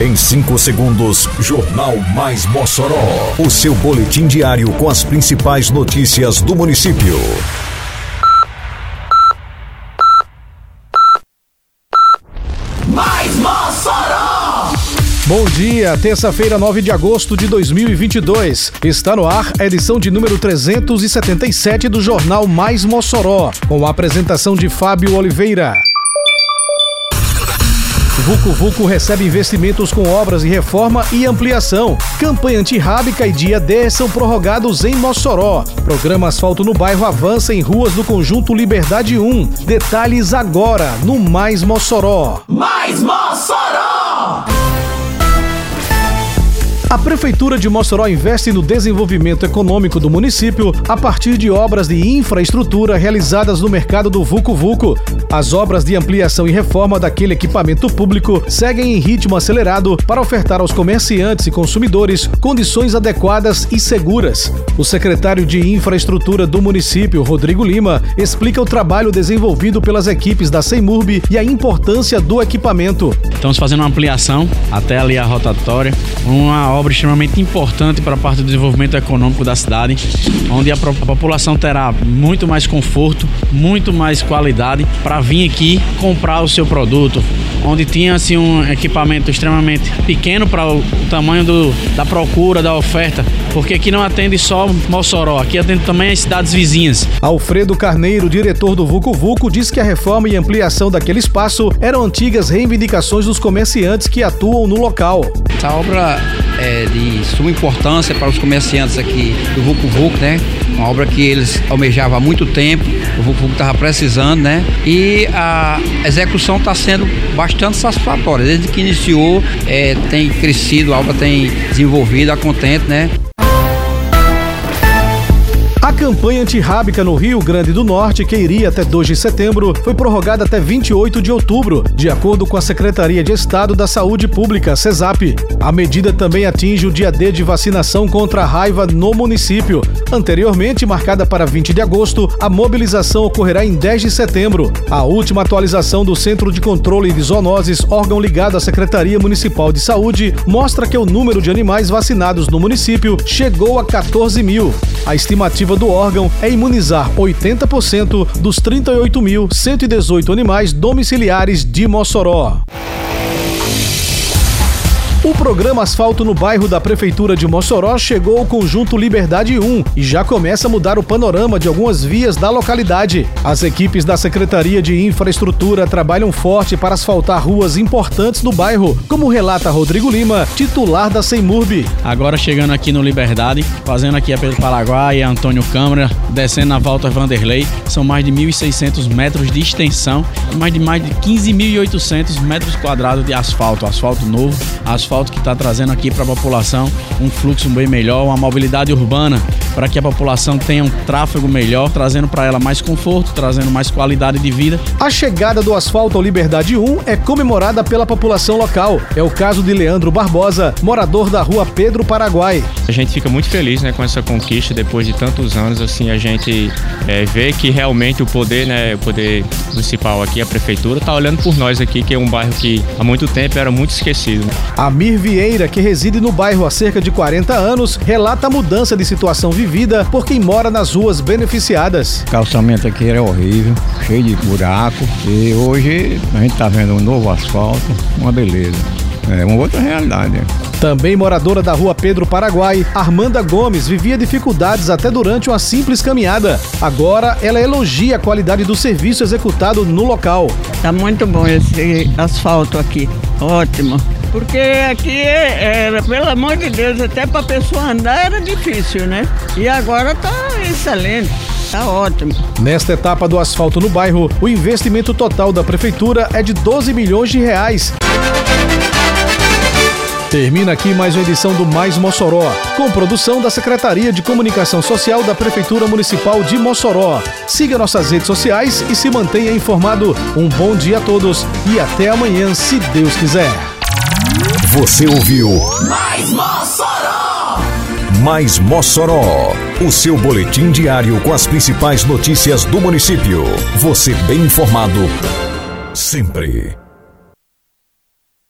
Em 5 segundos, Jornal Mais Mossoró. O seu boletim diário com as principais notícias do município. Mais Mossoró! Bom dia, terça-feira, 9 de agosto de 2022. Está no ar a edição de número 377 do Jornal Mais Mossoró, com a apresentação de Fábio Oliveira. Vucu Vucu recebe investimentos com obras de reforma e ampliação. Campanha antirrábica e dia D são prorrogados em Mossoró. Programa Asfalto no Bairro avança em ruas do Conjunto Liberdade 1. Detalhes agora no Mais Mossoró. Mais Mossoró! A Prefeitura de Mossoró investe no desenvolvimento econômico do município a partir de obras de infraestrutura realizadas no mercado do Vucu Vucu. As obras de ampliação e reforma daquele equipamento público seguem em ritmo acelerado para ofertar aos comerciantes e consumidores condições adequadas e seguras. O secretário de Infraestrutura do município, Rodrigo Lima, explica o trabalho desenvolvido pelas equipes da Semurb e a importância do equipamento. Estamos fazendo uma ampliação até ali a rotatória, uma obra extremamente importante para a parte do desenvolvimento econômico da cidade, onde a, a população terá muito mais conforto, muito mais qualidade para vir aqui comprar o seu produto, onde tinha assim um equipamento extremamente pequeno para o tamanho do, da procura, da oferta, porque aqui não atende só Mossoró, aqui atende também as cidades vizinhas. Alfredo Carneiro, diretor do Vucu Vucu, diz que a reforma e ampliação daquele espaço eram antigas reivindicações dos comerciantes que atuam no local. Essa obra é de suma importância para os comerciantes aqui do Vucu Vucu, né? Uma obra que eles almejavam há muito tempo, o Vucu Vucu estava precisando, né? E a execução está sendo bastante satisfatória. Desde que iniciou, é, tem crescido, a obra tem desenvolvido a contente, né? Campanha antirrábica no Rio Grande do Norte, que iria até 2 de setembro, foi prorrogada até 28 de outubro, de acordo com a Secretaria de Estado da Saúde Pública, CESAP. A medida também atinge o dia D de vacinação contra a raiva no município. Anteriormente, marcada para 20 de agosto, a mobilização ocorrerá em 10 de setembro. A última atualização do Centro de Controle de Zoonoses, órgão ligado à Secretaria Municipal de Saúde, mostra que o número de animais vacinados no município chegou a 14 mil. A estimativa do órgão é imunizar 80% dos 38.118 animais domiciliares de Mossoró. O programa Asfalto no bairro da Prefeitura de Mossoró chegou ao conjunto Liberdade 1 e já começa a mudar o panorama de algumas vias da localidade. As equipes da Secretaria de Infraestrutura trabalham forte para asfaltar ruas importantes do bairro, como relata Rodrigo Lima, titular da Semurb. Agora chegando aqui no Liberdade, fazendo aqui a Pedro Paraguai, a Antônio Câmara, descendo na volta Vanderlei, são mais de 1.600 metros de extensão e mais de mais de 15.800 metros quadrados de asfalto, asfalto novo, asfalto asfalto que está trazendo aqui para a população um fluxo bem melhor, uma mobilidade urbana para que a população tenha um tráfego melhor, trazendo para ela mais conforto, trazendo mais qualidade de vida. A chegada do asfalto ao Liberdade 1 é comemorada pela população local. É o caso de Leandro Barbosa, morador da rua Pedro Paraguai. A gente fica muito feliz né, com essa conquista depois de tantos anos. Assim, a gente é, vê que realmente o poder, né, o poder municipal aqui, a prefeitura, está olhando por nós aqui, que é um bairro que há muito tempo era muito esquecido. Amir Vieira, que reside no bairro há cerca de 40 anos, relata a mudança de situação vivida por quem mora nas ruas beneficiadas. O calçamento aqui era horrível, cheio de buraco, e hoje a gente está vendo um novo asfalto, uma beleza. É uma outra realidade. Também moradora da rua Pedro Paraguai, Armanda Gomes vivia dificuldades até durante uma simples caminhada. Agora ela elogia a qualidade do serviço executado no local. Tá muito bom esse asfalto aqui, ótimo. Porque aqui era, pelo amor de Deus, até para pessoa andar era difícil, né? E agora tá excelente. Tá ótimo. Nesta etapa do asfalto no bairro, o investimento total da prefeitura é de 12 milhões de reais. Termina aqui mais uma edição do Mais Mossoró, com produção da Secretaria de Comunicação Social da Prefeitura Municipal de Mossoró. Siga nossas redes sociais e se mantenha informado. Um bom dia a todos e até amanhã, se Deus quiser. Você ouviu Mais Mossoró! Mais Mossoró, o seu boletim diário com as principais notícias do município. Você bem informado sempre.